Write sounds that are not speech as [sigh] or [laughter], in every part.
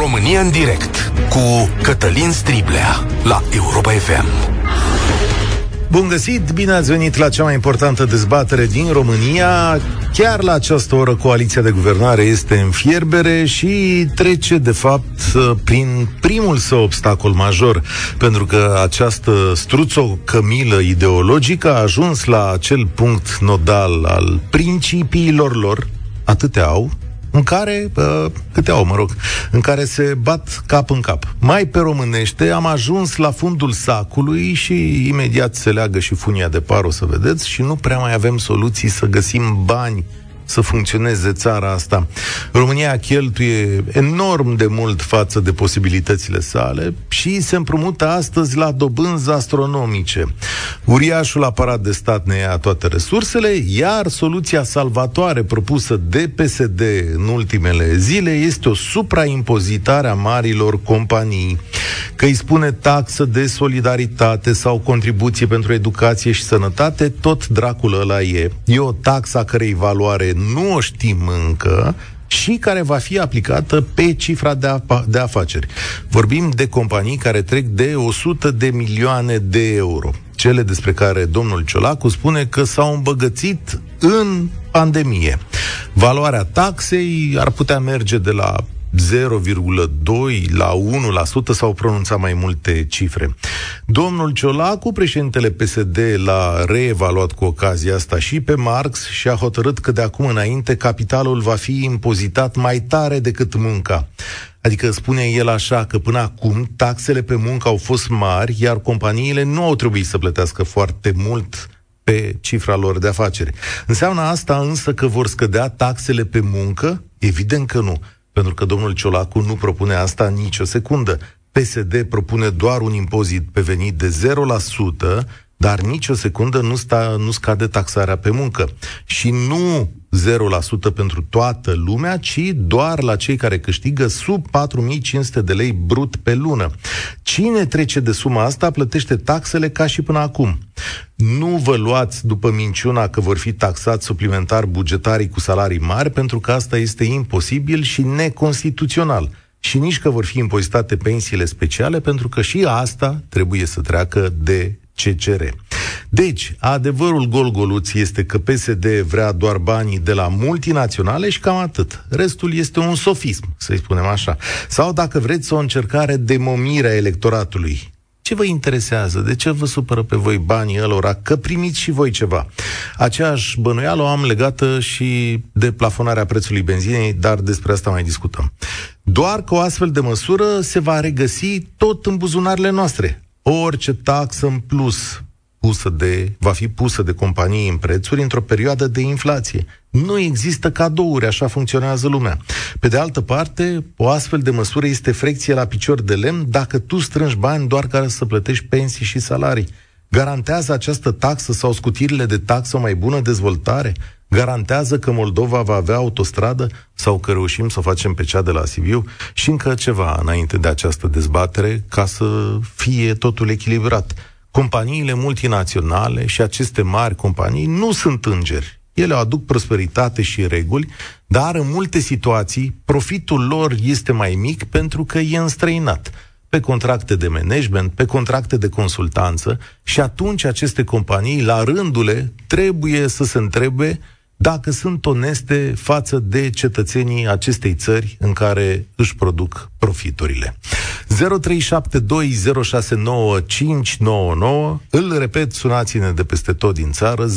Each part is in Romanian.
România în direct cu Cătălin Striblea la Europa FM. Bun găsit, bine ați venit la cea mai importantă dezbatere din România. Chiar la această oră coaliția de guvernare este în fierbere și trece, de fapt, prin primul său obstacol major, pentru că această struțo-cămilă ideologică a ajuns la acel punct nodal al principiilor lor, atâtea au, în care, uh, câte au, mă rog, în care se bat cap în cap. Mai pe românește am ajuns la fundul sacului și imediat se leagă și funia de par, o să vedeți, și nu prea mai avem soluții să găsim bani să funcționeze țara asta. România cheltuie enorm de mult față de posibilitățile sale și se împrumută astăzi la dobânzi astronomice. Uriașul aparat de stat ne ia toate resursele, iar soluția salvatoare propusă de PSD în ultimele zile este o supraimpozitare a marilor companii, că îi spune taxă de solidaritate sau contribuție pentru educație și sănătate, tot dracul ăla e. E o taxă a cărei valoare nu o știm încă, și care va fi aplicată pe cifra de, apa- de afaceri. Vorbim de companii care trec de 100 de milioane de euro. Cele despre care domnul Ciolacu spune că s-au îmbăgățit în pandemie. Valoarea taxei ar putea merge de la 0,2 la 1% s-au pronunțat mai multe cifre. Domnul Ciolacu, președintele PSD, l-a reevaluat cu ocazia asta și pe Marx și a hotărât că de acum înainte capitalul va fi impozitat mai tare decât munca. Adică spune el așa că până acum taxele pe muncă au fost mari, iar companiile nu au trebuit să plătească foarte mult pe cifra lor de afaceri. Înseamnă asta însă că vor scădea taxele pe muncă? Evident că nu pentru că domnul Ciolacu nu propune asta nici o secundă. PSD propune doar un impozit pe venit de 0%, dar nici o secundă nu, sta, nu scade taxarea pe muncă. Și nu 0% pentru toată lumea, ci doar la cei care câștigă sub 4500 de lei brut pe lună. Cine trece de suma asta plătește taxele ca și până acum. Nu vă luați după minciuna că vor fi taxați suplimentar bugetarii cu salarii mari, pentru că asta este imposibil și neconstituțional. Și nici că vor fi impozitate pensiile speciale, pentru că și asta trebuie să treacă de CCR. Deci, adevărul gol-goluț este că PSD vrea doar banii de la multinaționale și cam atât. Restul este un sofism, să-i spunem așa. Sau, dacă vreți, o încercare de momire a electoratului. Ce vă interesează? De ce vă supără pe voi banii ălora? Că primiți și voi ceva. Aceeași bănuială o am legată și de plafonarea prețului benzinei, dar despre asta mai discutăm. Doar că o astfel de măsură se va regăsi tot în buzunarele noastre. Orice taxă în plus pusă de, va fi pusă de companii în prețuri într-o perioadă de inflație. Nu există cadouri, așa funcționează lumea. Pe de altă parte, o astfel de măsură este frecție la picior de lemn dacă tu strângi bani doar ca să plătești pensii și salarii. Garantează această taxă sau scutirile de taxă o mai bună dezvoltare? Garantează că Moldova va avea autostradă sau că reușim să o facem pe cea de la Sibiu? Și încă ceva înainte de această dezbatere, ca să fie totul echilibrat companiile multinaționale și aceste mari companii nu sunt îngeri. Ele aduc prosperitate și reguli, dar în multe situații profitul lor este mai mic pentru că e înstrăinat pe contracte de management, pe contracte de consultanță și atunci aceste companii, la rândule, trebuie să se întrebe dacă sunt oneste față de cetățenii acestei țări în care își produc profiturile. 0372069599 îl repet, sunați-ne de peste tot din țară 0372069599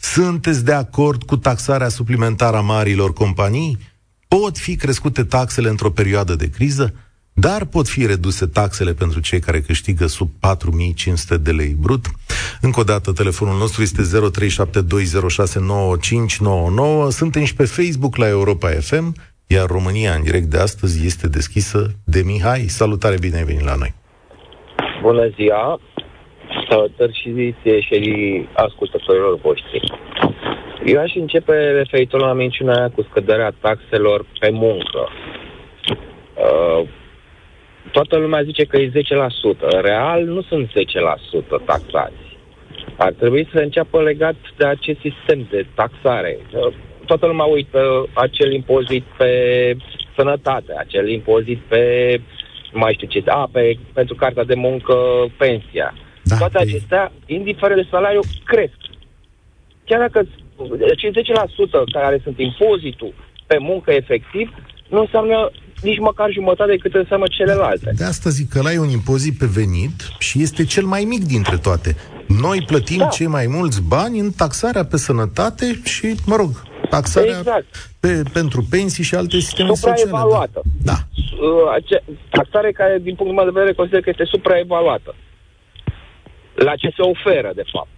Sunteți de acord cu taxarea suplimentară a marilor companii? Pot fi crescute taxele într-o perioadă de criză? Dar pot fi reduse taxele pentru cei care câștigă sub 4500 de lei brut. Încă o dată, telefonul nostru este 0372069599. Suntem și pe Facebook la Europa FM, iar România în direct de astăzi este deschisă de Mihai. Salutare, bine ai venit la noi! Bună ziua! Salutări și ție și ascultătorilor voștri. Eu aș începe referitor la minciuna aia cu scăderea taxelor pe muncă. Uh, toată lumea zice că e 10%. Real nu sunt 10% taxați. Ar trebui să înceapă legat de acest sistem de taxare. toată lumea uită acel impozit pe sănătate, acel impozit pe, mai știu ce, a, pe, pentru cartea de muncă, pensia. Da, Toate pe... acestea, indiferent de salariu, cresc. Chiar dacă 50% care sunt impozitul pe muncă efectiv, nu înseamnă nici măcar jumătate cât înseamnă celelalte. De asta zic că ăla e un impozit pe venit și este cel mai mic dintre toate. Noi plătim da. cei mai mulți bani în taxarea pe sănătate și, mă rog, taxarea exact. pe, pentru pensii și alte sisteme sociale. Supraevaluată. Da. da. taxare care, din punctul meu de vedere, consider că este supraevaluată. La ce se oferă, de fapt.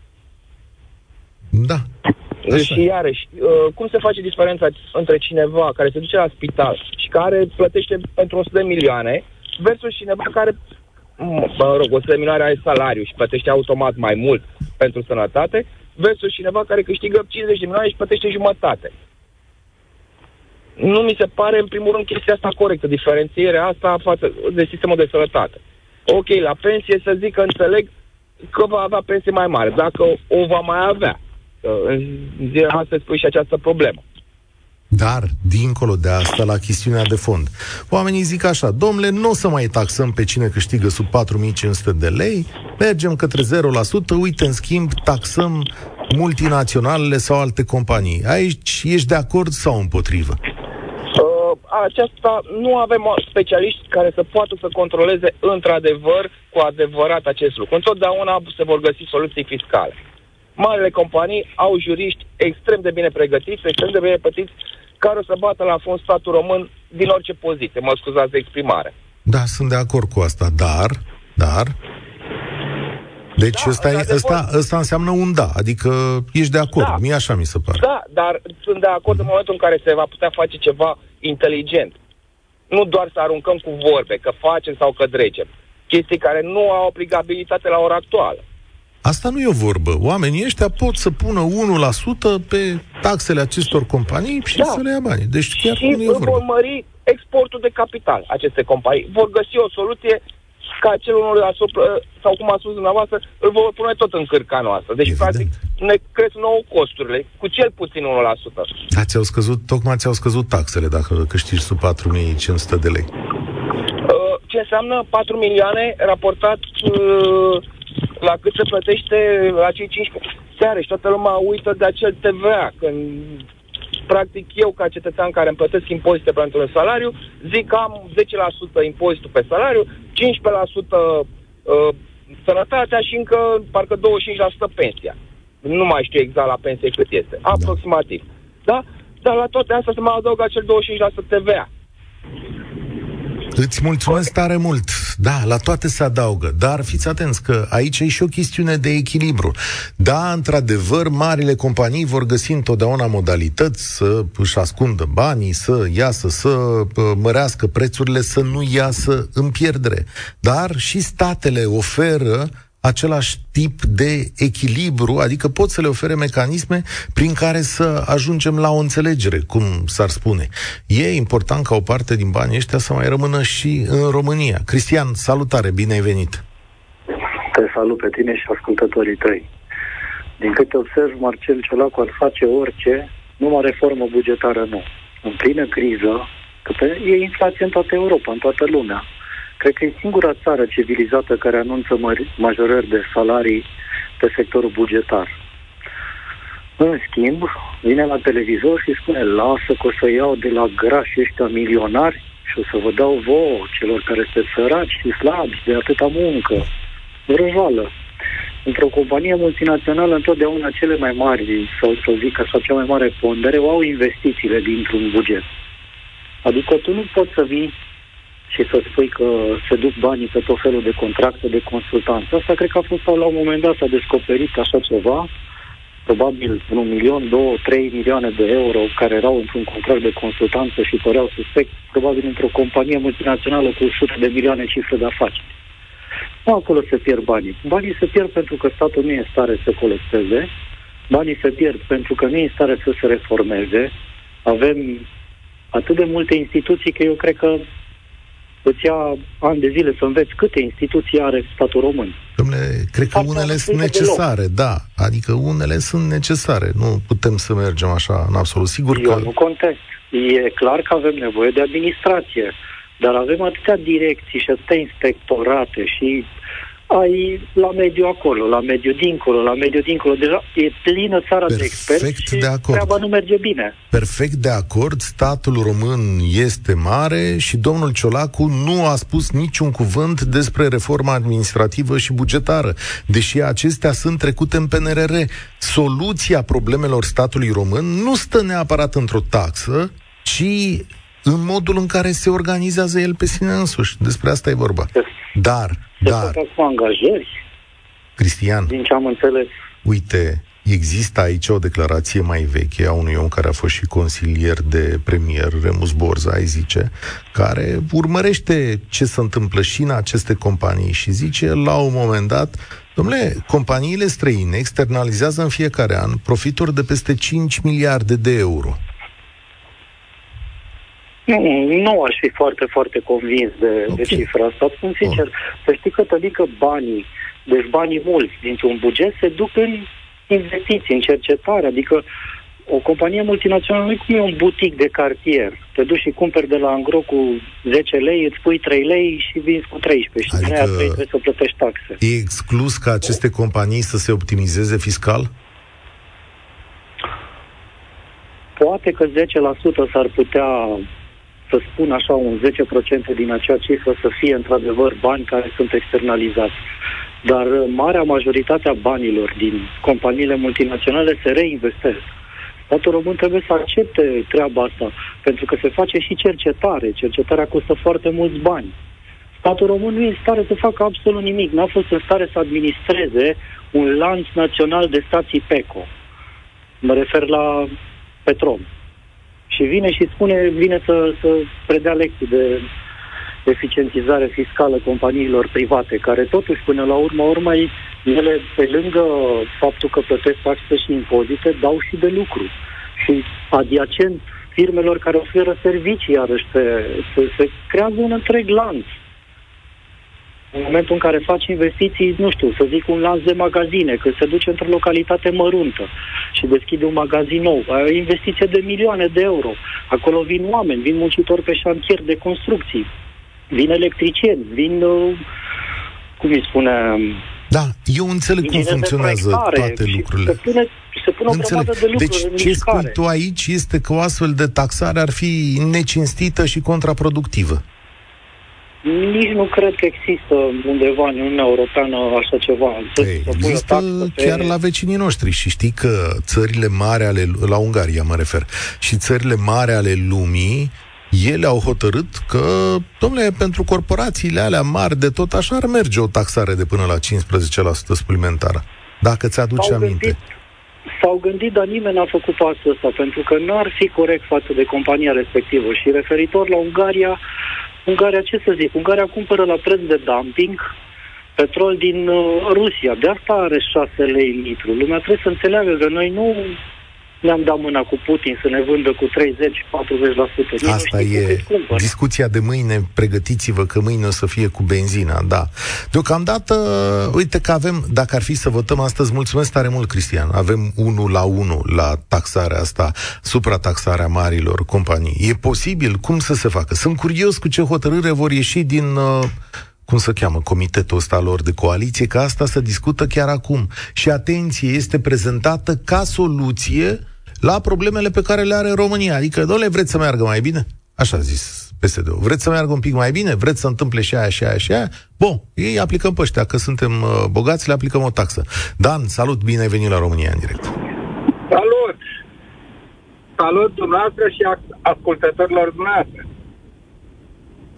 Da. Așa. Și iarăși, uh, cum se face diferența între cineva care se duce la spital și care plătește pentru 100 de milioane versus cineva care, mă rog, 100 de milioane are salariu și plătește automat mai mult pentru sănătate versus cineva care câștigă 50 de milioane și plătește jumătate. Nu mi se pare, în primul rând, chestia asta corectă, diferențierea asta față de sistemul de sănătate. Ok, la pensie să zic că înțeleg că va avea pensie mai mare, dacă o va mai avea. În ziua asta spui și această problemă. Dar, dincolo de asta, la chestiunea de fond, oamenii zic așa, domnule, nu o să mai taxăm pe cine câștigă sub 4500 de lei, mergem către 0%, uite, în schimb, taxăm multinaționalele sau alte companii. Aici ești de acord sau împotrivă? Uh, aceasta nu avem specialiști care să poată să controleze într-adevăr cu adevărat acest lucru. Întotdeauna se vor găsi soluții fiscale marile companii au juriști extrem de bine pregătiți, extrem de bine plătiți, care o să bată la fond statul român din orice poziție. Mă scuzați de exprimare. Da, sunt de acord cu asta, dar, dar, deci da, ăsta, e, ăsta, ăsta înseamnă un da, adică ești de acord, da. mie așa mi se pare. Da, dar sunt de acord în momentul în care se va putea face ceva inteligent. Nu doar să aruncăm cu vorbe, că facem sau că dregem. Chestii care nu au obligabilitate la ora actuală. Asta nu e o vorbă. Oamenii ăștia pot să pună 1% pe taxele acestor companii și da. să le ia bani. Deci chiar și nu e vorba. vor mări exportul de capital aceste companii. Vor găsi o soluție ca acel 1% sau cum a spus dumneavoastră, îl vor pune tot în cârca noastră. Deci, Evident. practic, ne cresc nouă costurile, cu cel puțin 1%. Da, ți-au scăzut, tocmai ți-au scăzut taxele dacă câștigi sub 4500 de lei. Uh, ce înseamnă 4 milioane raportat uh, la cât se plătește la cei 15 seare și toată lumea uită de acel TVA, când practic eu ca cetățean care îmi plătesc impozite pentru un salariu, zic că am 10% impozitul pe salariu, 15% uh, sănătatea și încă parcă 25% pensia. Nu mai știu exact la pensie cât este. Da. Aproximativ. Da? Dar la toate astea se mai adaugă acel 25% TVA. Îți mulțumesc tare mult. Da, la toate se adaugă, dar fiți atenți că aici e și o chestiune de echilibru. Da, într-adevăr, marile companii vor găsi întotdeauna modalități să își ascundă banii, să iasă, să mărească prețurile, să nu iasă în pierdere. Dar și statele oferă același tip de echilibru, adică pot să le ofere mecanisme prin care să ajungem la o înțelegere, cum s-ar spune. E important ca o parte din banii ăștia să mai rămână și în România. Cristian, salutare, bine ai venit! Te salut pe tine și ascultătorii tăi. Din câte observ, Marcel Ciolacu ar face orice, numai reformă bugetară nu. În plină criză, că e inflație în toată Europa, în toată lumea Cred că e singura țară civilizată care anunță majorări de salarii pe sectorul bugetar. În schimb, vine la televizor și spune, lasă că o să iau de la grași ăștia milionari și o să vă dau vouă, celor care sunt săraci și slabi de atâta muncă. Vrăjoală. Într-o companie multinațională, întotdeauna cele mai mari, sau să zic așa, cea mai mare pondere, au investițiile dintr-un buget. Adică tu nu poți să vii și să spui că se duc banii pe tot felul de contracte de consultanță. Asta cred că a fost la un moment dat s-a descoperit așa ceva, probabil un milion, două, trei milioane de euro care erau într-un contract de consultanță și păreau suspect, probabil într-o companie multinațională cu sute de milioane cifre de afaceri. Nu acolo se pierd banii. Banii se pierd pentru că statul nu e în stare să colecteze, banii se pierd pentru că nu e în stare să se reformeze. Avem atât de multe instituții că eu cred că îți ia ani de zile să înveți câte instituții are statul român. Domnule cred că unele sunt necesare, deloc. da. Adică unele sunt necesare. Nu putem să mergem așa în absolut. Sigur Eu că... nu contest. E clar că avem nevoie de administrație. Dar avem atâtea direcții și atâtea inspectorate și ai la mediu acolo, la mediu dincolo, la mediu dincolo. Deja e plină țara Perfect de experți și de acord. treaba nu merge bine. Perfect de acord, statul român este mare și domnul Ciolacu nu a spus niciun cuvânt despre reforma administrativă și bugetară, deși acestea sunt trecute în PNRR. Soluția problemelor statului român nu stă neapărat într-o taxă, ci în modul în care se organizează el pe sine însuși. Despre asta e vorba. Dar, Se dar, fac acum angajări, Cristian, din ce am înțeles. uite, există aici o declarație mai veche a unui om care a fost și consilier de premier, Remus Borza, ai zice, care urmărește ce se întâmplă și în aceste companii și zice la un moment dat Domnule, companiile străine externalizează în fiecare an profituri de peste 5 miliarde de euro. Nu, nu aș fi foarte, foarte convins de, Ok. de cifra asta. Spun sincer, să știi că tădică banii, deci banii mulți dintr-un buget se duc în investiții, în cercetare, adică o companie multinațională nu e cum e un butic de cartier. Te duci și cumperi de la Angro cu 10 lei, îți pui 3 lei și vinzi cu 13 și Adică- din aia 3 trebuie să plătești taxe. E exclus ca aceste companii să se optimizeze fiscal? Poate că 10% s-ar putea să spun așa, un 10% din acea cifră să fie într-adevăr bani care sunt externalizați. Dar uh, marea majoritate a banilor din companiile multinaționale se reinvestesc. Statul român trebuie să accepte treaba asta, pentru că se face și cercetare. Cercetarea costă foarte mulți bani. Statul român nu e în stare să facă absolut nimic. N-a fost în stare să administreze un lanț național de stații PECO. Mă refer la petrol. Și vine și spune, vine să, să predea lecții de eficientizare fiscală companiilor private, care totuși, până la urmă, urmei, ele, pe lângă faptul că plătesc taxe și impozite, dau și de lucru. Și adiacent firmelor care oferă servicii, iarăși, pe, se, se creează un întreg lanț. În momentul în care faci investiții, nu știu, să zic un lanț de magazine, că se duce într-o localitate măruntă și deschide un magazin nou, ai o investiție de milioane de euro. Acolo vin oameni, vin muncitori pe șantier de construcții, vin electricieni, vin, uh, cum îi spune, Da, eu înțeleg cum ingineri de funcționează proiectare toate și lucrurile. Se pune, se pune o Înțeleg. grămadă de lucruri Deci în ce spui mișcare. tu aici este că o astfel de taxare ar fi necinstită și contraproductivă. Nici nu cred că există undeva în Uniunea Europeană așa ceva. Să, Ei, să pui o Păi, există taxă pe- chiar la vecinii noștri și știi că țările mari ale, la Ungaria mă refer, și țările mari ale lumii, ele au hotărât că, domnule, pentru corporațiile alea mari de tot așa ar merge o taxare de până la 15% suplimentară. Dacă ți-aduce S-au aminte. gândit, s-au gândit, dar nimeni n-a făcut pasul ăsta, pentru că nu ar fi corect față de compania respectivă. Și referitor la Ungaria, Ungaria, ce să zic, Ungaria cumpără la preț de dumping petrol din uh, Rusia. De asta are 6 lei litru. Lumea trebuie să înțeleagă că noi nu ne-am dat mâna cu Putin să ne vândă cu 30-40%. Nici Asta nu știu cum e îi cumpără. discuția de mâine. Pregătiți-vă că mâine o să fie cu benzina, da. Deocamdată, uite că avem, dacă ar fi să votăm astăzi, mulțumesc tare mult, Cristian, avem 1 la 1 la taxarea asta, suprataxarea marilor companii. E posibil? Cum să se facă? Sunt curios cu ce hotărâre vor ieși din... Uh, cum să cheamă, comitetul ăsta lor de coaliție, că asta se discută chiar acum. Și atenție, este prezentată ca soluție la problemele pe care le are România. Adică, doamne, vreți să meargă mai bine? Așa a zis PSD-ul. Vreți să meargă un pic mai bine? Vreți să întâmple și aia, și aia, și aia? Bun, ei aplicăm pe ăștia, că suntem uh, bogați, le aplicăm o taxă. Dan, salut, bine ai venit la România în direct. Salut! Salut dumneavoastră și ac- ascultătorilor dumneavoastră.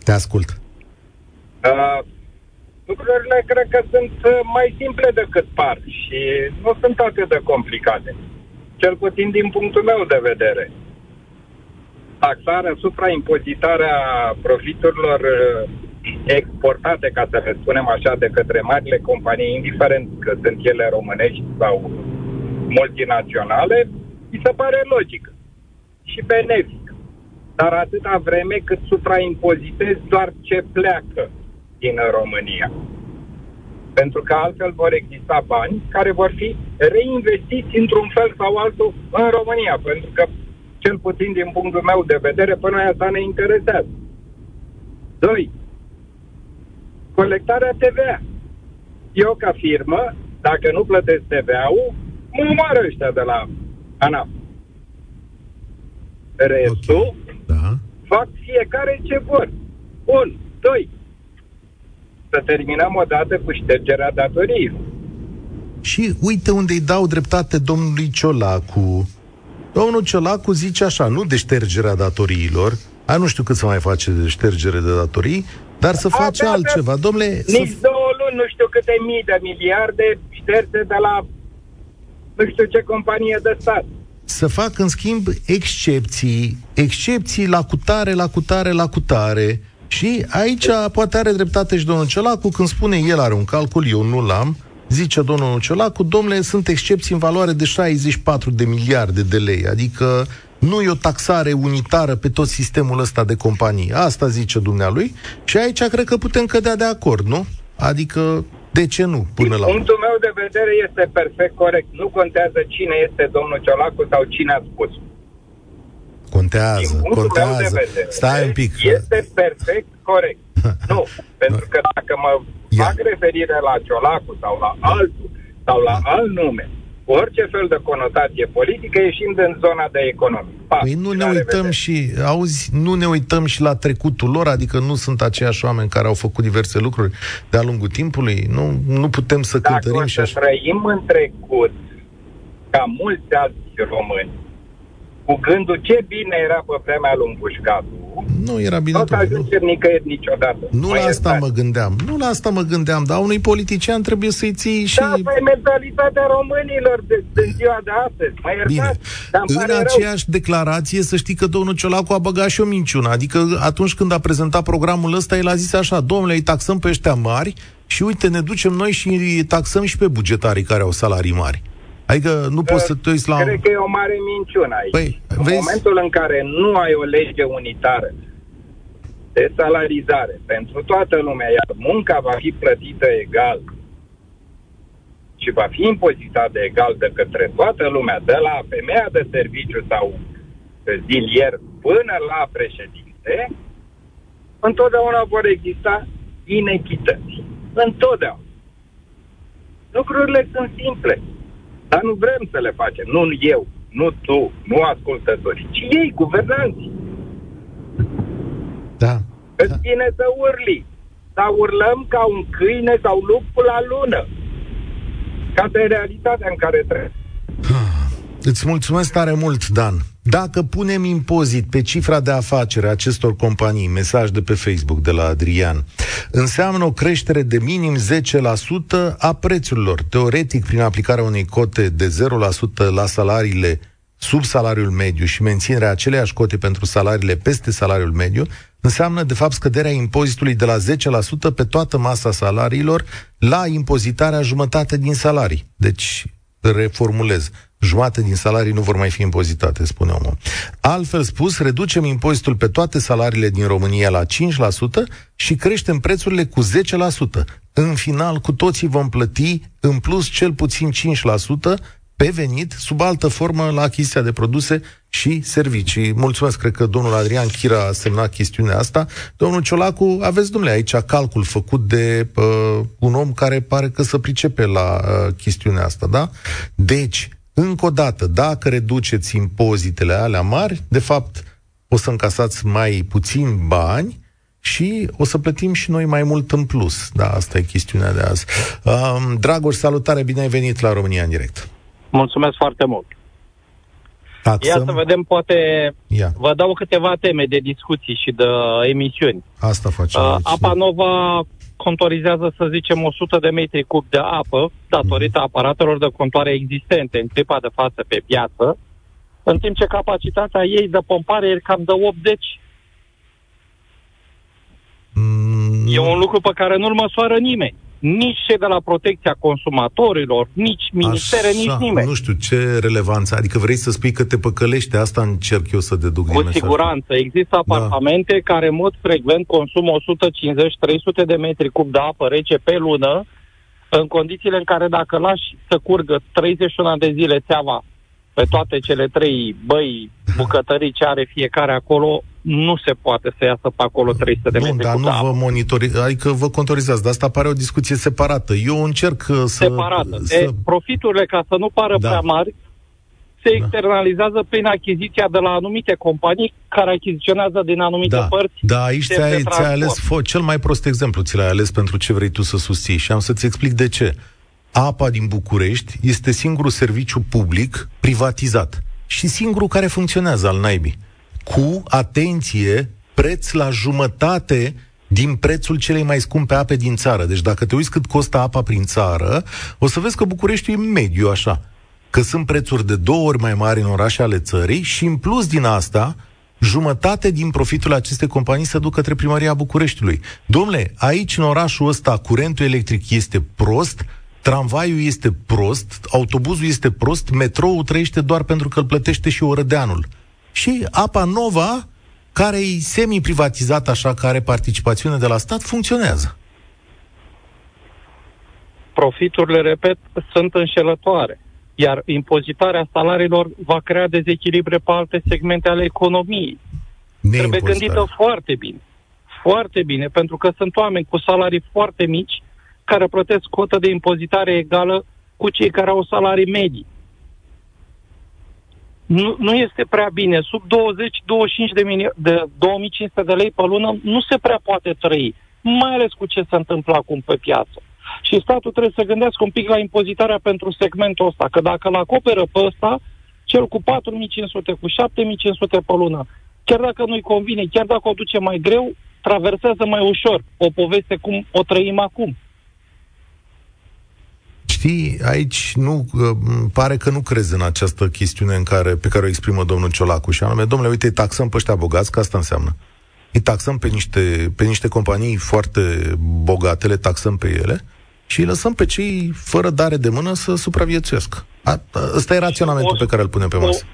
Te ascult. Uh, lucrurile cred că sunt uh, mai simple decât par și nu sunt atât de complicate. Cel puțin din punctul meu de vedere. Taxarea, supraimpozitarea profiturilor uh, exportate, ca să le spunem așa, de către marile companii, indiferent că sunt ele românești sau multinaționale, mi se pare logică și benefică. Dar atâta vreme cât supraimpozitezi doar ce pleacă din România. Pentru că altfel vor exista bani care vor fi reinvestiți într-un fel sau altul în România. Pentru că, cel puțin din punctul meu de vedere, până aia asta ne interesează. Doi, colectarea TVA. Eu, ca firmă, dacă nu plătesc TVA-ul, mă omoară ăștia de la ANAF. Restul okay. da. fac fiecare ce vor. Bun. Doi. Să terminăm odată cu ștergerea datoriei. Și uite unde îi dau dreptate domnului Ciolacu. Domnul Ciolacu zice așa, nu de ștergerea datoriilor, a, nu știu cât să mai face de ștergere de datorii, dar să face altceva. Domnule, nici să... două luni, nu știu câte mii de miliarde șterse de la nu știu ce companie de stat. Să fac, în schimb, excepții, excepții la cutare, la cutare, la cutare. Și aici poate are dreptate și domnul Ciolacu când spune el are un calcul, eu nu l-am, zice domnul Ciolacu, domnule, sunt excepții în valoare de 64 de miliarde de lei, adică nu e o taxare unitară pe tot sistemul ăsta de companii. Asta zice dumnealui și aici cred că putem cădea de acord, nu? Adică de ce nu, până Din la punctul meu de vedere este perfect corect. Nu contează cine este domnul Ciolacu sau cine a spus. Contează, contează. Vedere, Stai un pic. Este perfect corect. [laughs] nu, pentru că dacă mă Ia. fac referire la Ciolacu sau la altul sau la da. alt nume, orice fel de conotație politică ieșind în zona de economie. Pa, păi nu ne uităm vedere. și, auzi, nu ne uităm și la trecutul lor, adică nu sunt aceiași oameni care au făcut diverse lucruri de-a lungul timpului, nu, nu putem să Dacă cântărim și așa. trăim în trecut, ca mulți alți români, cu gândul ce bine era pe vremea lui Pușcatu, nu era bine. Nu ajungem nicăieri niciodată. Nu la asta mă gândeam. Nu la asta mă gândeam, dar unui politician trebuie să-i ții și... Da, păi mentalitatea românilor de, de ziua de astăzi. Mă iertați, Bine. În aceeași rău. declarație, să știi că domnul Ciolacu a băgat și o minciună. Adică atunci când a prezentat programul ăsta, el a zis așa, domnule, îi taxăm pe ăștia mari și uite, ne ducem noi și îi taxăm și pe bugetarii care au salarii mari. Adică nu poți să te uiți la... Cred că e o mare minciună aici. Păi, în vezi? momentul în care nu ai o lege unitară de salarizare pentru toată lumea, iar munca va fi plătită egal și va fi impozitată egal de către toată lumea, de la femeia de serviciu sau zilier până la președinte, întotdeauna vor exista inechități. Întotdeauna. Lucrurile sunt simple. Dar nu vrem să le facem. Nu eu, nu tu, nu ascultătorii, ci ei, guvernanții. Da. Îți vine să urli. Să urlăm ca un câine sau lupul la lună. Ca de realitatea în care trebuie. Îți mulțumesc tare mult, Dan. Dacă punem impozit pe cifra de afacere a acestor companii, mesaj de pe Facebook de la Adrian, înseamnă o creștere de minim 10% a prețurilor. Teoretic, prin aplicarea unei cote de 0% la salariile sub salariul mediu și menținerea aceleiași cote pentru salariile peste salariul mediu, înseamnă, de fapt, scăderea impozitului de la 10% pe toată masa salariilor la impozitarea jumătate din salarii. Deci, reformulez, jumate din salarii nu vor mai fi impozitate, spune omul. Altfel spus, reducem impozitul pe toate salariile din România la 5% și creștem prețurile cu 10%. În final, cu toții vom plăti în plus cel puțin 5% pe venit, sub altă formă, la achiziția de produse și servicii. Mulțumesc, cred că domnul Adrian Chira a semnat chestiunea asta. Domnul Ciolacu, aveți, domnule, aici calcul făcut de uh, un om care pare că să pricepe la uh, chestiunea asta, da? Deci, încă o dată, dacă reduceți impozitele alea mari, de fapt, o să încasați mai puțin bani, și o să plătim și noi mai mult în plus. Da, asta e chestiunea de azi. Um, Dragoș, salutare, bine ai venit la România în direct. Mulțumesc foarte mult. Taxăm. Ia să vedem, poate Ia. vă dau câteva teme de discuții și de emisiuni. Asta facem. Uh, Apa Nova contorizează, să zicem, 100 de metri cub de apă datorită mm. aparatelor de contoare existente în clipa de față pe piață, în timp ce capacitatea ei de pompare e cam de 80. Mm. E un lucru pe care nu-l măsoară nimeni nici cei de la protecția consumatorilor, nici ministere, Așa, nici nimeni. Nu știu, ce relevanță? Adică vrei să spui că te păcălește? Asta încerc eu să deduc Cu din siguranță. Mesaj. Există da. apartamente da. care în mod frecvent consumă 150-300 de metri cub de apă rece pe lună, în condițiile în care dacă lași să curgă 31 de zile țeava pe toate cele trei băi, bucătării ce are fiecare acolo, nu se poate să iasă pe acolo 300 de Bun, metri dar cu nu apă. vă monitorizați, adică vă contorizați, dar asta pare o discuție separată. Eu încerc uh, să... separată. să... E, profiturile, ca să nu pară Da. prea mari, se Da. externalizează prin achiziția de la anumite companii care achiziționează din anumite Da, părți. da, aici de ți-ai, ți-ai transport. ales fo- cel mai prost exemplu, ți l-ai ales pentru ce vrei tu să susții și am să-ți explic de ce. Apa din București este singurul serviciu public privatizat și singurul care funcționează al naibii. Cu, atenție, preț la jumătate din prețul celei mai scumpe ape din țară. Deci dacă te uiți cât costă apa prin țară, o să vezi că Bucureștiul e mediu așa. Că sunt prețuri de două ori mai mari în orașe ale țării și în plus din asta, jumătate din profitul acestei companii se duc către primăria Bucureștiului. Domnule, aici în orașul ăsta curentul electric este prost, tramvaiul este prost, autobuzul este prost, metroul trăiește doar pentru că îl plătește și orădeanul. Și apa nova, care e semi-privatizată așa, care are participațiune de la stat, funcționează. Profiturile, repet, sunt înșelătoare. Iar impozitarea salariilor va crea dezechilibre pe alte segmente ale economiei. Trebuie Neimpozitare. gândită foarte bine. Foarte bine, pentru că sunt oameni cu salarii foarte mici care plătesc cotă de impozitare egală cu cei care au salarii medii. Nu, nu este prea bine. Sub 20-25 de, mini- de 2500 de lei pe lună nu se prea poate trăi, mai ales cu ce se întâmplă acum pe piață. Și statul trebuie să gândească un pic la impozitarea pentru segmentul ăsta, că dacă îl acoperă pe ăsta, cel cu 4500, cu 7500 pe lună, chiar dacă nu-i convine, chiar dacă o duce mai greu, traversează mai ușor o poveste cum o trăim acum. Știi, aici nu, uh, îmi pare că nu crezi în această chestiune în care, pe care o exprimă domnul Ciolacu și anume, domnule, uite, îi taxăm pe ăștia bogați, că asta înseamnă. Îi taxăm pe niște, pe niște companii foarte bogate, le taxăm pe ele și îi lăsăm pe cei fără dare de mână să supraviețuiască. A, ăsta e raționamentul O- pe care îl punem pe o- masă.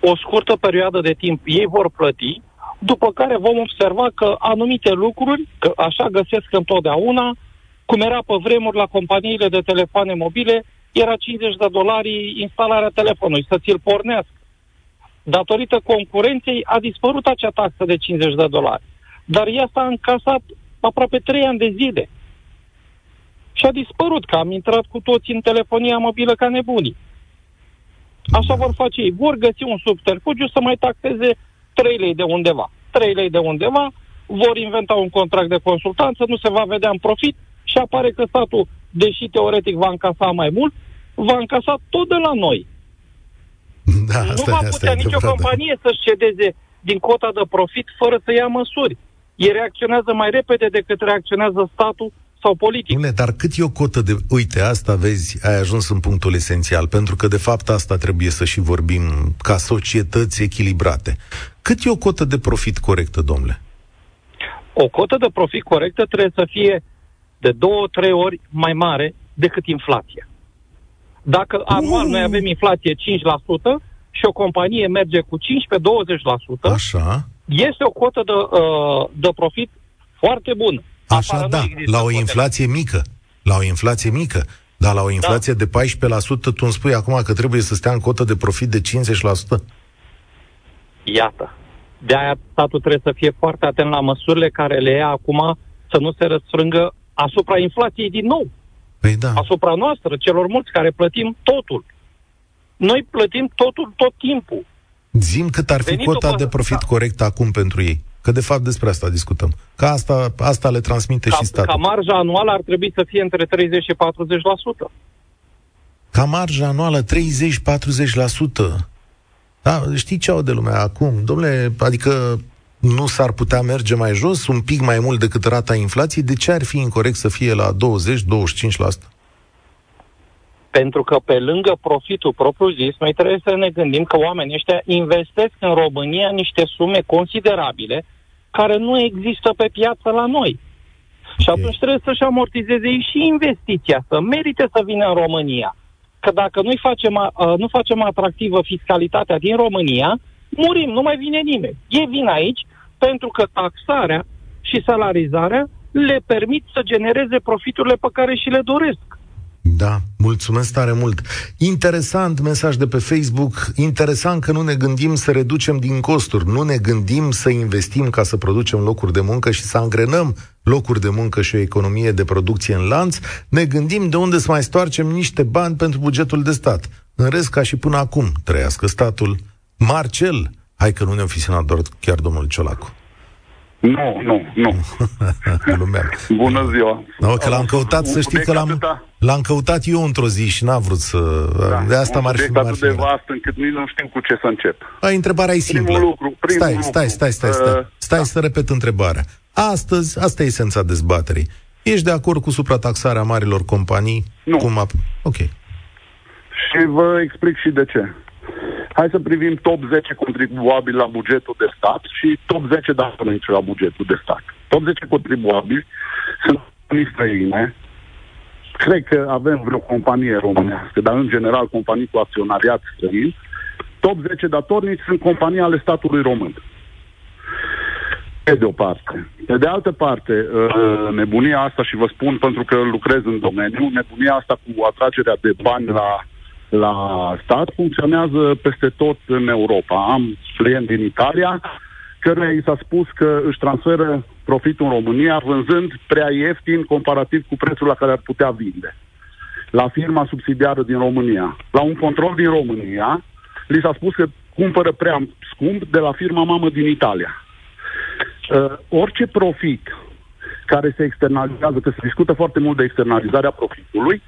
o scurtă perioadă de timp ei vor plăti, după care vom observa că anumite lucruri, că așa găsesc întotdeauna, cum era pe vremuri la companiile de telefoane mobile, era 50 de dolari instalarea telefonului, să ți-l pornească. Datorită concurenței a dispărut acea taxă de 50 de dolari. Dar ea s-a încasat aproape 3 ani de zile. Și a dispărut, că am intrat cu toți în telefonia mobilă ca nebunii. Așa vor face ei. Vor găsi un subterfugiu să mai taxeze 3 lei de undeva. 3 lei de undeva, vor inventa un contract de consultanță, nu se va vedea în profit și apare că statul, deși teoretic va încasa mai mult, va încasa tot de la noi. Da, nu asta, va e- asta putea e nicio adevărat, da. companie să-și cedeze din cota de profit fără să ia măsuri. Ei reacționează mai repede decât reacționează statul sau politic. Dom'le, dar cât e o cotă de... Uite, asta vezi, ai ajuns în punctul esențial, pentru că de fapt asta trebuie să și vorbim ca societăți echilibrate. Cât e o cotă de profit corectă, domnule? O cotă de profit corectă trebuie să fie de două, trei ori mai mare decât inflația. Dacă anual noi avem inflație 5% și o companie merge cu 15-20%, Așa, este o cotă de, uh, de profit foarte bună. așa Afară nu da, există la o cotele. inflație mică. La o inflație mică. Dar la o inflație de 14%, tu îmi spui acum că trebuie să stea în cotă de profit de 50%? Iată. De aia statul trebuie să fie foarte atent la măsurile care le ia acum să nu se răsfrângă asupra inflației din nou, Păi da. asupra noastră, celor mulți care plătim totul. Noi plătim totul tot timpul. Zim cât ar fi Venitul cota pe- de profit da. corect acum pentru ei. Că de fapt despre asta discutăm. Că asta, asta le transmite Ca, și statul. ca marja anuală ar trebui să fie între 30 și 40%. Ca marja anuală 30-40%. Da, știi ce au de lumea acum? Domnule, adică nu s-ar putea merge mai jos, un pic mai mult decât rata inflației? De ce ar fi incorrect să fie la 20-25%? Pentru că pe lângă profitul propriu-zis, noi trebuie să ne gândim că oamenii ăștia investesc în România niște sume considerabile care nu există pe piață la noi. Și Ok. atunci trebuie să-și amortizeze ei și investiția, să merite să vină în România. Că dacă nu facem, a- uh, nu facem atractivă fiscalitatea din România, murim, nu mai vine nimeni. Ei vin aici pentru că taxarea și salarizarea le permit să genereze profiturile pe care și le doresc. Da, mulțumesc tare mult. Interesant mesaj de pe Facebook, interesant că nu ne gândim să reducem din costuri, nu ne gândim să investim ca să producem locuri de muncă și să angrenăm locuri de muncă și o economie de producție în lanț, ne gândim de unde să mai stoarcem niște bani pentru bugetul de stat. În rest, ca și până acum, trăiască statul. Marcel, hai că nu ne-a fi doar chiar domnul Ciolacu. Nu, nu, nu. [laughs] Bună ziua. No, că l-am căutat, să știi că l-am, l-am căutat eu într-o zi și n-a vrut să... Da, de asta m-ar fi... atât de vast încât nici nu știu cu ce să încep. A, întrebarea e simplă. Primul lucru, primul stai, lucru. stai, stai, stai, stai, uh, stai da. să repet întrebarea. Astăzi, asta e esența dezbaterii. Ești de acord cu suprataxarea marilor companii? Nu. Cum a... Ok. Și vă explic și de ce. Hai să privim top 10 contribuabili la bugetul de stat și top 10 datorici la bugetul de stat. Top 10 contribuabili sunt companii străine. Cred că avem vreo companie românească, dar în general companii cu acționariat străin. Top 10 datornici sunt companii ale statului român. Pe de o parte. Pe de altă parte, uh, nebunia asta, și vă spun pentru că lucrez în domeniu, nebunia asta cu atragerea de bani la la stat funcționează peste tot în Europa. Am client din Italia căruia i s-a spus că își transferă profitul în România vânzând prea ieftin comparativ cu prețul la care ar putea vinde. La firma subsidiară din România. La un control din România, li s-a spus că cumpără prea scump de la firma mamă din Italia. Uh, orice profit care se externalizează, că se discută foarte mult de externalizarea profitului,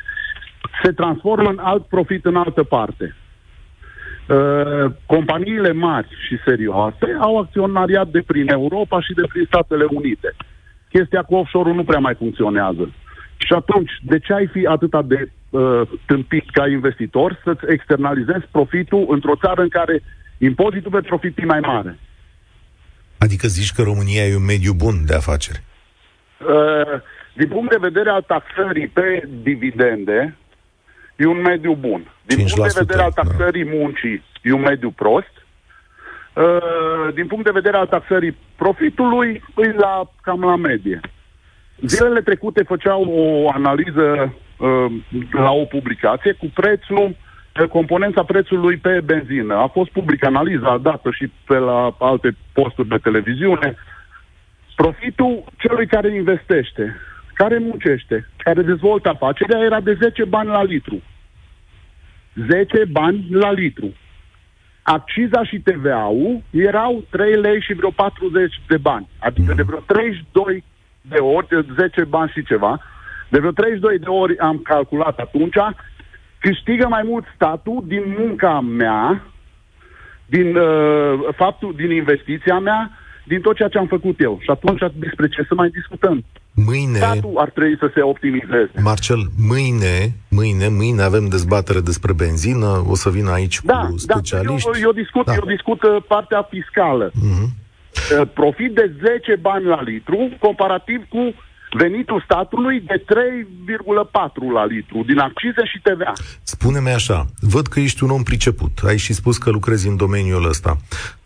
se transformă în alt profit în altă parte. Uh, companiile mari și serioase au acționariat de prin Europa și de prin Statele Unite. Chestia cu offshore-ul nu prea mai funcționează. Și atunci, de ce ai fi atât de uh, tâmpit ca investitor să-ți externalizezi profitul într-o țară în care impozitul pe profit e mai mare? Adică zici că România e un mediu bun de afaceri? Uh, din punct de vedere al taxării pe dividende, e un mediu bun. Din punct de vedere al da. taxării da. muncii, e un mediu prost. Uh, din punct de vedere al taxării profitului, e la, cam la medie. Zilele trecute făceau o analiză uh, la o publicație cu prețul, uh, componența prețului pe benzină. A fost publică analiza dată și pe la alte posturi de televiziune. Profitul celui care investește care muncește, care dezvoltă afacerea, era de 10 bani la litru. 10 bani la litru. Acciza și TVA-ul erau 3 lei și vreo 40 de bani. Adică de vreo 32 de ori, de 10 bani și ceva, de vreo 32 de ori am calculat atunci, câștigă mai mult statul din munca mea, din uh, faptul, din investiția mea, din tot ceea ce am făcut eu. Și atunci despre ce să mai discutăm? Mâine... Statul ar trebui să se optimizeze. Marcel, mâine, mâine, mâine avem dezbatere despre benzină, o să vină aici da, cu specialiști. Da, eu, eu discut, da. eu discut uh, partea fiscală. Uh-huh. Profit de 10 bani la litru, comparativ cu venitul statului de 3,4 la litru, din accize și TVA. Spune-mi așa, văd că ești un om priceput, ai și spus că lucrezi în domeniul ăsta.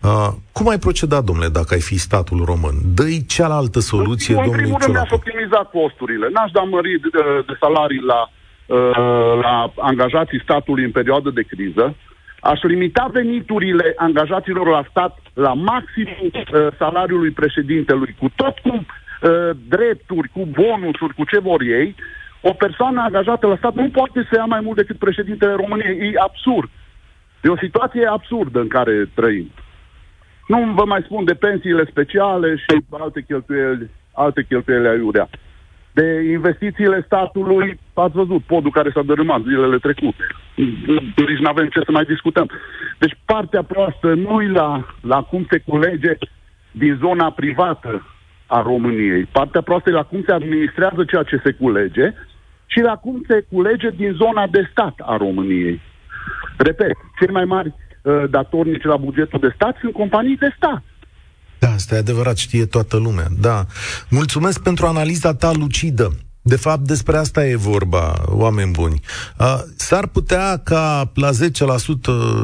Uh, cum ai procedat, domnule, dacă ai fi statul român? Dă-i cealaltă soluție, în domnule În primul rând mi-aș optimiza costurile. N-aș da mări de, de salarii la, uh, la angajații statului în perioadă de criză, aș limita veniturile angajaților la stat la maxim uh, salariului președintelui, cu tot cum Uh, drepturi, cu bonusuri, cu ce vor ei, o persoană angajată la stat nu poate să ia mai mult decât președintele României. E absurd. E o situație absurdă în care trăim. Nu vă mai spun de pensiile speciale și alte cheltuieli, alte cheltuieli aiurea. De investițiile statului, ați văzut podul care s-a dărâmat zilele trecute. Nici nu avem ce să mai discutăm. Deci partea proastă nu la, la cum se culege din zona privată a României. Partea proastă e la cum se administrează ceea ce se culege și la cum se culege din zona de stat a României. Repet, cei mai mari uh, datornici la bugetul de stat sunt companii de stat. Da, asta e adevărat, știe toată lumea. Da. Mulțumesc pentru analiza ta lucidă. De fapt, despre asta e vorba, oameni buni. S-ar putea ca la 10%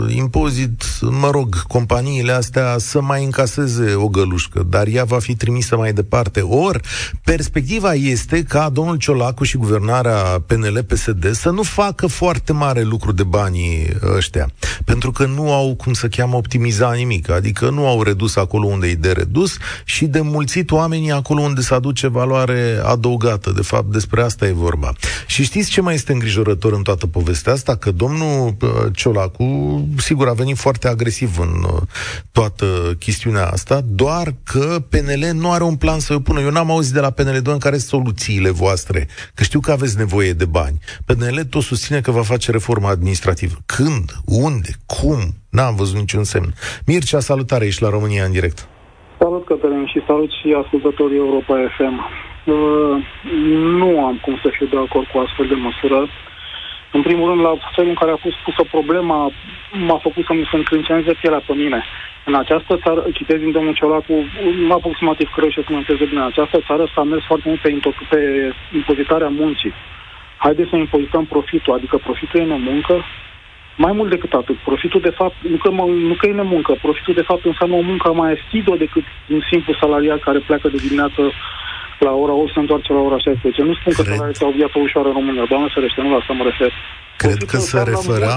impozit, mă rog, companiile astea să mai încaseze o gălușcă, dar ea va fi trimisă mai departe. Or, perspectiva este ca domnul Ciolacu și guvernarea PNL-PSD să nu facă foarte mare lucru de banii ăștia, pentru că nu au, cum să cheamă, optimiza nimic, adică nu au redus acolo unde e de redus și de mulțit oamenii acolo unde se aduce valoare adăugată. De fapt, despre asta e vorba. Și știți ce mai este îngrijorător în toată povestea asta? Că domnul uh, Ciolacu, sigur, a venit foarte agresiv în uh, toată chestiunea asta, doar că PNL nu are un plan să o pună. Eu n-am auzit de la PNL, doar care sunt soluțiile voastre, că știu că aveți nevoie de bani. PNL tot susține că va face reforma administrativă. Când? Unde? Cum? N-am văzut niciun semn. Mircea, salutare, ești la România în direct. Salut, Cătălin, și salut și ascultătorii Europa FM. Uh, nu am cum să fiu de acord cu astfel de măsură. În primul rând, la felul în care a fost pusă problema, m-a făcut să mi se încrânceneze pielea pe mine. În această țară, citez din domnul Ciolacu, aproximativ și să mă bine, în această țară s-a mers foarte mult pe, pe impozitarea muncii. Haideți să impozităm profitul, adică profitul e în muncă, mai mult decât atât, profitul de fapt, nu că, mă, nu că e nemuncă, profitul de fapt înseamnă o muncă mai asidă decât un simplu salariat care pleacă de dimineață la ora 8 se întoarce la ora 16. Nu spun Cred... că salariații au viață ușoară în România, doamne ferește, nu la asta mă refer. Cred că se referea,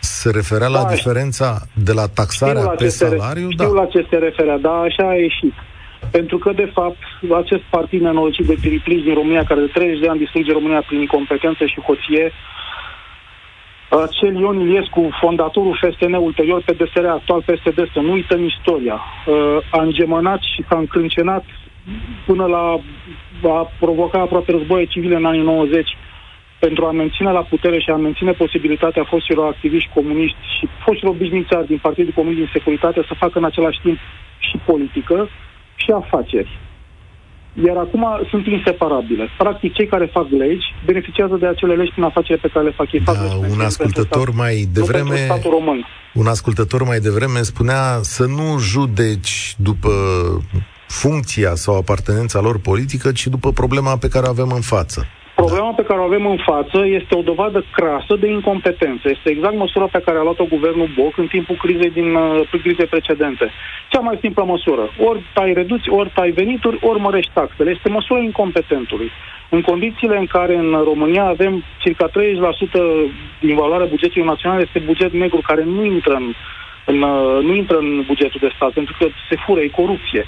se referea la da, diferența de la taxarea pe salariu? Știu da. la ce se referea, dar așa a ieșit. Pentru că, de fapt, acest partid nenorocit de piriplici din România, care de 30 de ani distruge România prin incompetență și hoție, acel Ion Iliescu, fondatorul FSN, ulterior PDSR, actual PSD, să nu uităm istoria, a îngemănat și s-a încrâncenat până la a provoca aproape războaie civile în anii 90 pentru a menține la putere și a menține posibilitatea foștilor activiști comuniști și foștilor obișnuiți din Partidul Comunist din Securitate să facă în același timp și politică și afaceri. Iar acum sunt inseparabile. Practic, cei care fac legi beneficiază de acele legi prin afaceri pe care le fac ei. Da, un ascultător mai devreme... Un ascultător mai devreme spunea să nu judeci după funcția sau apartenența lor politică, ci după problema pe care o avem în față. Problema pe care o avem în față este o dovadă crasă de incompetență. Este exact măsura pe care a luat-o guvernul Boc în timpul crizei din uh, crizei precedente. Cea mai simplă măsură. Ori tai reduți, ori tai venituri, ori mărești taxele. Este măsura incompetentului. În condițiile în care în România avem circa 30% din valoarea bugetului național este buget negru care nu intră în, în, uh, nu intră în bugetul de stat, pentru că se fură, e corupție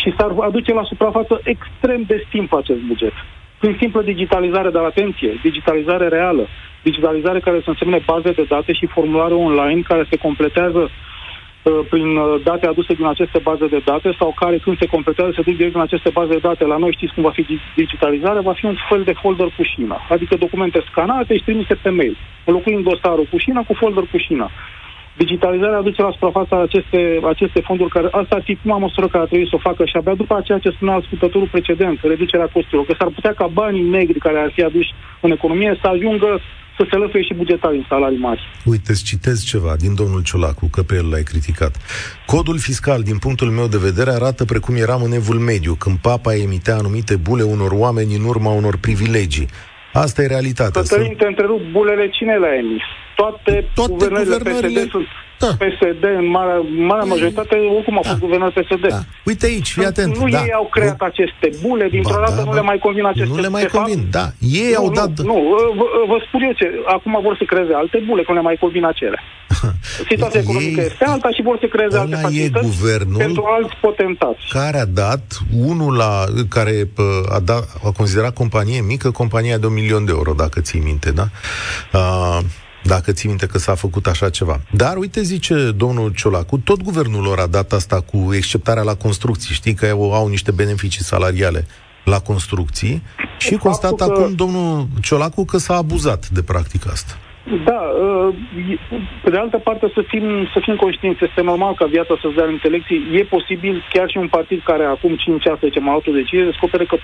și s-ar aduce la suprafață extrem de simplu acest buget. Prin simplă digitalizare, dar atenție, digitalizare reală, digitalizare care să însemne baze de date și formulare online care se completează uh, prin uh, date aduse din aceste baze de date sau care când se completează se duc direct în aceste baze de date. La noi știți cum va fi digitalizarea, va fi un fel de folder cu șina, adică documente scanate și trimise pe mail, înlocuind dosarul cu șina cu folder cu șina. Digitalizarea aduce la suprafața aceste, aceste fonduri, care asta ar fi prima măsură care ar trebui să o facă și abia după aceea ce spunea ascultătorul precedent, reducerea costurilor, că s-ar putea ca banii negri care ar fi aduși în economie să ajungă să se lăfie și bugetari în salarii mari. Uite, îți citez ceva din domnul Ciolacu, că pe el l-ai criticat. Codul fiscal, din punctul meu de vedere, arată precum eram în evul mediu, când papa emitea anumite bule unor oameni în urma unor privilegii. Asta e realitatea. Cătălin, Sunt... te întrerup, bulele cine le-a emis? Toate, Toate guvernările, guvernările PSD sunt da. PSD în marea, marea majoritate, oricum au da. fost guvernat PSD. Da. Uite aici, fii atent. Nu da. ei au creat nu. aceste bule, dintr-o ba, dată da, nu le mai convin aceste Nu le mai convin, da. Ei nu, au dat... Nu, nu vă, vă spun eu ce, acum vor să creeze alte bule, că nu le mai convin acele. [laughs] Situația ei, economică este alta și vor să creeze alte facilități guvernul pentru alți potentați. Care a dat unul la, care a, dat, a considerat companie mică, compania de un milion de euro, dacă ții minte, da? Uh, dacă ții minte că s-a făcut așa ceva. Dar, uite, zice domnul Ciolacu, tot guvernul lor a dat asta cu exceptarea la construcții. Știi că au, au niște beneficii salariale la construcții și constată că... acum domnul Ciolacu că s-a abuzat de practica asta. Da, uh, pe de altă parte să fim, să fim conștienți, este normal ca viața să-ți dea niște lecții. E posibil chiar și un partid care acum 5 ani, să zicem, a luat o decizie, descopere că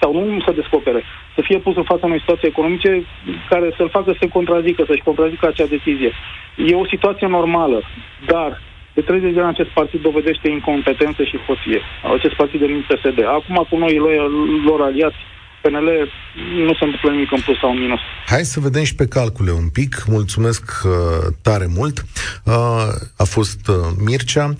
sau nu să descopere, să fie pus în fața unei situații economice care să-l facă să se contrazică, să-și contrazică acea decizie. E o situație normală, dar de 30 de ani acest partid dovedește incompetență și hoție. Acest partid de PSD. Acum cu noi lor aliați PNL nu se întâmplă nimic în plus sau în minus. Hai să vedem și pe calcule un pic. Mulțumesc uh, tare mult. Uh, a fost uh, Mircea.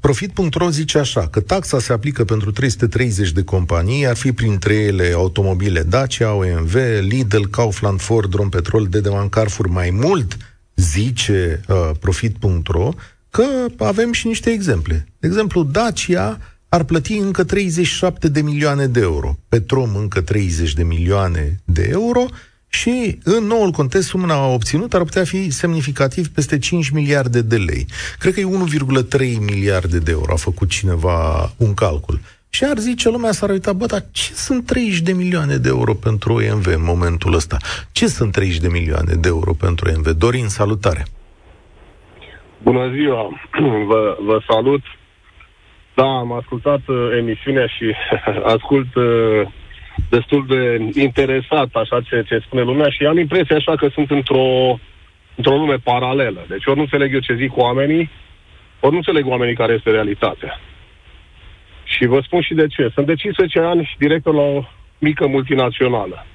Profit.ro zice așa, că taxa se aplică pentru 330 de companii, ar fi printre ele automobile Dacia, OMV, Lidl, Kaufland, Ford, Rompetrol, Dedeman, Carrefour, mai mult, zice uh, Profit.ro, că avem și niște exemple. De exemplu, Dacia ar plăti încă 37 de milioane de euro, Petrom încă 30 de milioane de euro și în noul context suma obținută ar putea fi semnificativ peste 5 miliarde de lei. Cred că e 1,3 miliarde de euro, a făcut cineva un calcul. Și ar zice lumea, s-ar uita, bă, dar ce sunt 30 de milioane de euro pentru OMV în momentul ăsta? Ce sunt 30 de milioane de euro pentru OMV? Dorin, salutare! Bună ziua! [clears throat] Vă, vă salut! Da, am ascultat uh, emisiunea și [laughs] ascult uh, destul de interesat așa ce, ce spune lumea și am impresia așa că sunt într-o, într-o lume paralelă. Deci ori nu înțeleg eu ce zic oamenii, ori nu înțeleg oamenii care este realitatea. Și vă spun și de ce. Sunt de 15 ani director la o mică multinațională.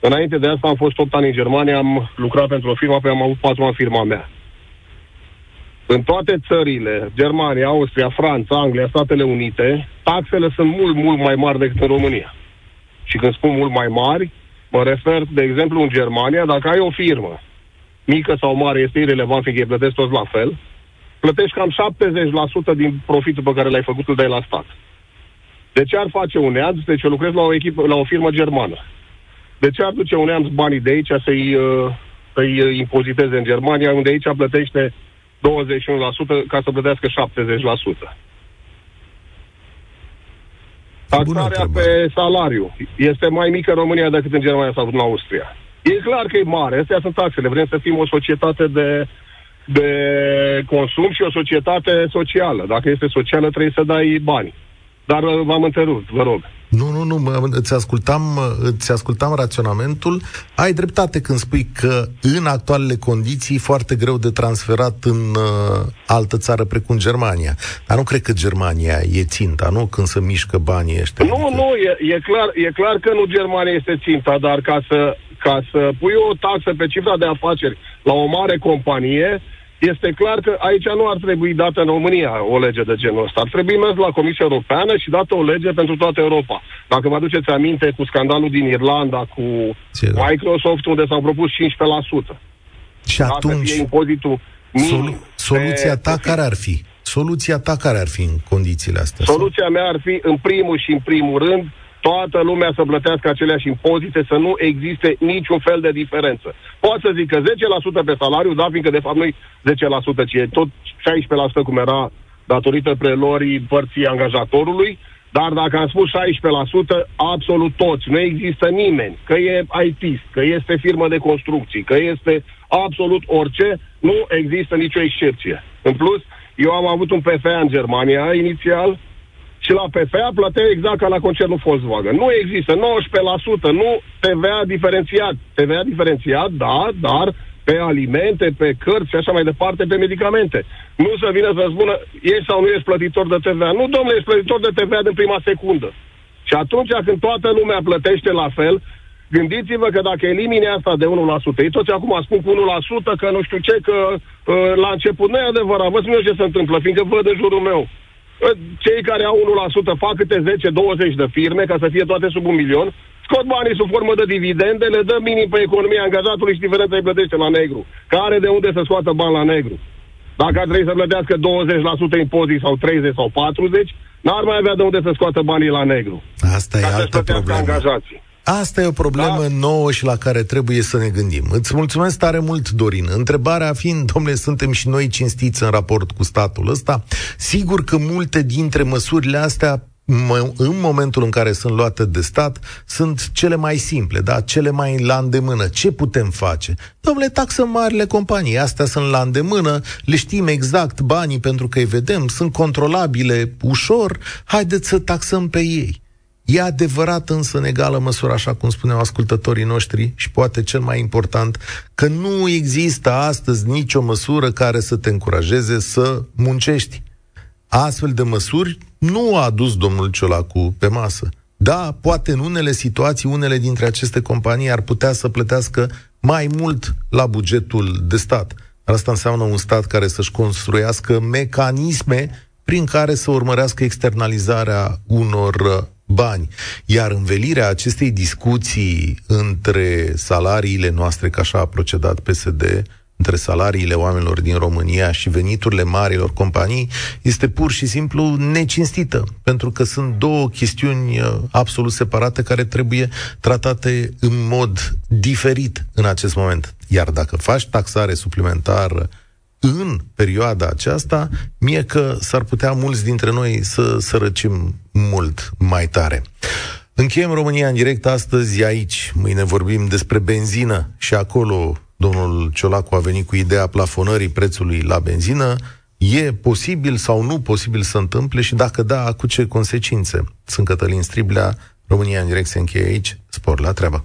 Înainte de asta am fost 8 ani în Germania, am lucrat pentru o firmă, apoi am avut 4 ani firma mea. În toate țările, Germania, Austria, Franța, Anglia, Statele Unite, taxele sunt mult, mult mai mari decât în România. Și când spun mult mai mari, mă refer, de exemplu, în Germania, dacă ai o firmă, mică sau mare, este irrelevant, fiindcă îi plătesc toți la fel, plătești cam 70% din profitul pe care l-ai făcut, îl dai la stat. De ce ar face un neamț? Deci eu lucrez la o, echipă, la o firmă germană. De ce ar duce un neamț banii de aici să-i, uh, să-i impoziteze în Germania, unde aici plătește 21% ca să plătească 70%? Taxarea pe salariu este mai mică în România decât în Germania sau în Austria. E clar că e mare. Astea sunt taxele. Vrem să fim o societate de, de consum și o societate socială. Dacă este socială, trebuie să dai bani. Dar uh, v-am întrerupt, vă rog. Nu, nu, nu, mă, îți, ascultam, îți ascultam raționamentul. Ai dreptate când spui că în actualele condiții foarte greu de transferat în uh, altă țară precum Germania. Dar nu cred că Germania e ținta, nu? Când se mișcă banii ăștia. Nu, adică... nu, e, e, clar, e clar că nu Germania este ținta, dar ca să, ca să pui o taxă pe cifra de afaceri la o mare companie, este clar că aici nu ar trebui dată în România o lege de genul ăsta. Ar trebui mers la Comisia Europeană și dată o lege pentru toată Europa. Dacă vă aduceți aminte cu scandalul din Irlanda cu Ce, da. Microsoft, unde s-au propus 15%. Și Dacă atunci, fie impozitul solu- soluția ta care ar fi? Soluția ta care ar fi în condițiile astea? Soluția sau? mea ar fi, în primul și în primul rând, toată lumea să plătească aceleași impozite, să nu existe niciun fel de diferență. Poate să zic că 10% pe salariu, da, fiindcă de fapt nu 10%, ci e tot 16% cum era datorită prelorii părții angajatorului, dar dacă am spus 16%, absolut toți, nu există nimeni, că e IT, că este firmă de construcții, că este absolut orice, nu există nicio excepție. În plus, eu am avut un PFA în Germania inițial, și la PFA plăteai exact ca la concernul Volkswagen. Nu există 19%, nu TVA diferențiat. TVA diferențiat, da, dar pe alimente, pe cărți și așa mai departe, pe medicamente. Nu să vină să spună, ești sau nu ești plătitor de TVA. Nu, domnule, ești plătitor de TVA din prima secundă. Și atunci când toată lumea plătește la fel, gândiți-vă că dacă elimine asta de 1%, ei toți acum spun cu 1%, că nu știu ce, că uh, la început nu e adevărat, vă spun eu ce se întâmplă, fiindcă văd de jurul meu cei care au 1% fac câte 10-20 de firme ca să fie toate sub un milion, scot banii sub formă de dividende, le dă minim pe economia angajatului și diferența îi plătește la negru. Care de unde să scoată bani la negru? Dacă ar trebui să plătească 20% impozit sau 30 sau 40, n-ar mai avea de unde să scoată banii la negru. Asta e altă problemă. Angajații. Asta e o problemă da. nouă și la care trebuie să ne gândim. Îți mulțumesc tare mult, Dorin. Întrebarea fiind, domnule, suntem și noi cinstiți în raport cu statul ăsta? Sigur că multe dintre măsurile astea în momentul în care sunt luate de stat, sunt cele mai simple, da? cele mai la îndemână. Ce putem face? Domnule, taxă marile companii, astea sunt la îndemână, le știm exact banii pentru că îi vedem, sunt controlabile ușor, haideți să taxăm pe ei. E adevărat însă în egală măsură, așa cum spuneau ascultătorii noștri, și poate cel mai important, că nu există astăzi nicio măsură care să te încurajeze să muncești. Astfel de măsuri nu a adus domnul Ciolacu pe masă. Da, poate în unele situații, unele dintre aceste companii ar putea să plătească mai mult la bugetul de stat. Asta înseamnă un stat care să-și construiască mecanisme prin care să urmărească externalizarea unor uh, bani. Iar învelirea acestei discuții între salariile noastre, ca așa a procedat PSD, între salariile oamenilor din România și veniturile marilor companii este pur și simplu necinstită, pentru că sunt două chestiuni uh, absolut separate care trebuie tratate în mod diferit în acest moment. Iar dacă faci taxare suplimentară în perioada aceasta, mie că s-ar putea mulți dintre noi să sărăcim mult mai tare. Încheiem România în direct astăzi aici. Mâine vorbim despre benzină și acolo domnul Ciolacu a venit cu ideea plafonării prețului la benzină. E posibil sau nu posibil să întâmple și dacă da, cu ce consecințe? Sunt Cătălin Striblea, România în direct se încheie aici. Spor la treabă!